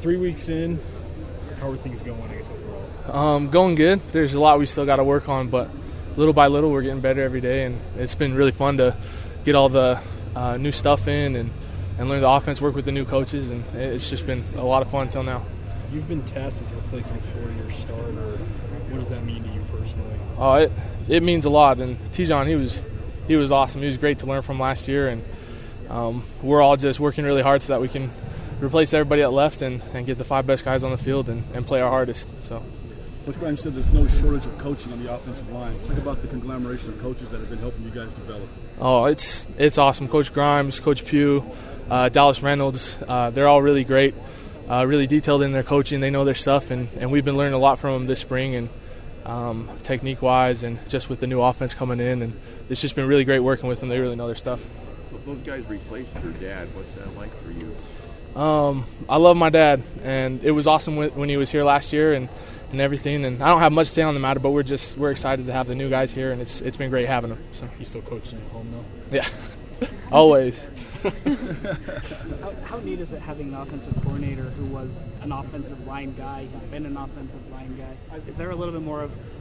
Three weeks in, how are things going? I guess overall. Um, going good. There's a lot we still got to work on, but little by little we're getting better every day, and it's been really fun to get all the uh, new stuff in and, and learn the offense, work with the new coaches, and it's just been a lot of fun until now. You've been tasked with replacing a four-year starter. What does that mean to you personally? Oh, it it means a lot, and Tejan he was he was awesome. He was great to learn from last year, and um, we're all just working really hard so that we can replace everybody that left and, and get the five best guys on the field and, and play our hardest. So. Coach Grimes said there's no shortage of coaching on the offensive line. Talk about the conglomeration of coaches that have been helping you guys develop. Oh, it's it's awesome. Coach Grimes, Coach Pugh, uh, Dallas Reynolds, uh, they're all really great, uh, really detailed in their coaching. They know their stuff, and, and we've been learning a lot from them this spring, and um, technique wise, and just with the new offense coming in, and it's just been really great working with them. They really know their stuff. Well, those guys replaced your dad. What's that like for you? Um, I love my dad, and it was awesome when he was here last year, and, and everything. And I don't have much to say on the matter, but we're just we're excited to have the new guys here, and it's it's been great having them. So you still coaching at home though? Yeah, always. how, how neat is it having an offensive coordinator who was an offensive line guy, who's been an offensive line guy? Is there a little bit more of I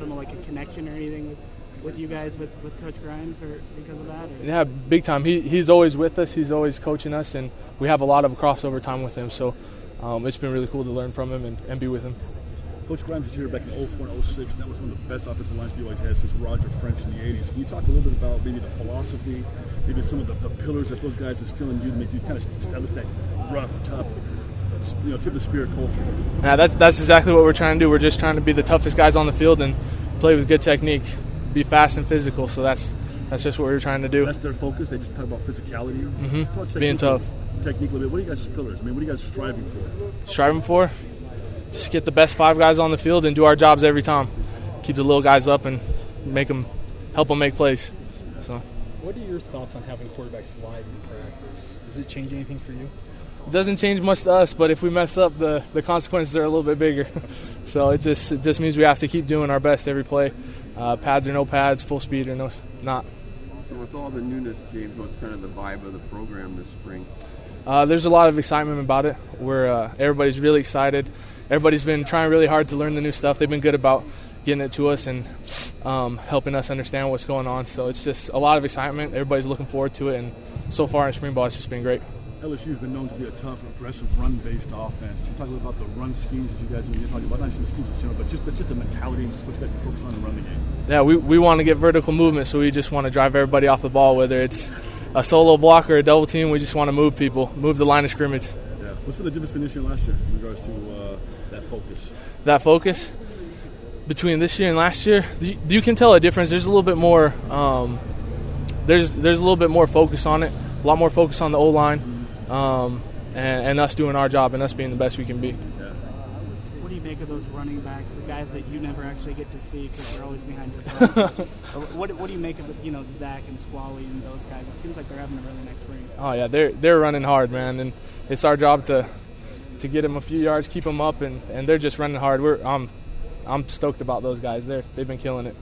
don't know, like a connection or anything with with you guys with, with Coach Grimes or because of that? Or? Yeah, big time. He, he's always with us. He's always coaching us, and we have a lot of crossover time with him. So um, it's been really cool to learn from him and, and be with him. Coach Grimes was here back in 04 and 06. That was one of the best offensive lines BYU had since Roger French in the 80s. Can you talk a little bit about maybe the philosophy, maybe some of the, the pillars that those guys instill in you to make you kind of establish that rough, tough, you know, tip of spirit culture? Yeah, that's that's exactly what we're trying to do. We're just trying to be the toughest guys on the field and play with good technique, be fast and physical. So that's that's just what we're trying to do. That's their focus. They just talk about physicality, mm-hmm. being tough, technique a little bit. What are you guys' pillars? I mean, what are you guys striving for? Striving for just get the best five guys on the field and do our jobs every time. Keep the little guys up and make them help them make plays. So, what are your thoughts on having quarterbacks live in practice? Does it change anything for you? It doesn't change much to us, but if we mess up, the, the consequences are a little bit bigger. so it just it just means we have to keep doing our best every play. Uh, pads or no pads, full speed or no not. So with all the newness, James, what's kind of the vibe of the program this spring? Uh, there's a lot of excitement about it. We're uh, everybody's really excited. Everybody's been trying really hard to learn the new stuff. They've been good about getting it to us and um, helping us understand what's going on. So it's just a lot of excitement. Everybody's looking forward to it, and so far in spring ball, it's just been great. LSU's been known to be a tough, aggressive, run-based offense. Can you talk a little about the run schemes that you guys are talking about? Not just the schemes in general, but just the, just the mentality and just what you guys focus on run the game. Yeah, we, we want to get vertical movement, so we just want to drive everybody off the ball, whether it's a solo block or a double team. We just want to move people, move the line of scrimmage. Yeah. What's been the difference between this year and last year in regards to uh, that focus? That focus between this year and last year, you can tell a difference. There's a little bit more. Um, there's there's a little bit more focus on it. A lot more focus on the O line, um, and, and, us doing our job and us being the best we can be. Yeah. What do you make of those running backs, the guys that you never actually get to see because they're always behind your what, what do you make of you know Zach and Squally and those guys? It seems like they're having a really nice spring. Oh yeah, they're they're running hard, man, and it's our job to to get them a few yards, keep them up, and, and they're just running hard. We're I'm I'm stoked about those guys. They're they've been killing it.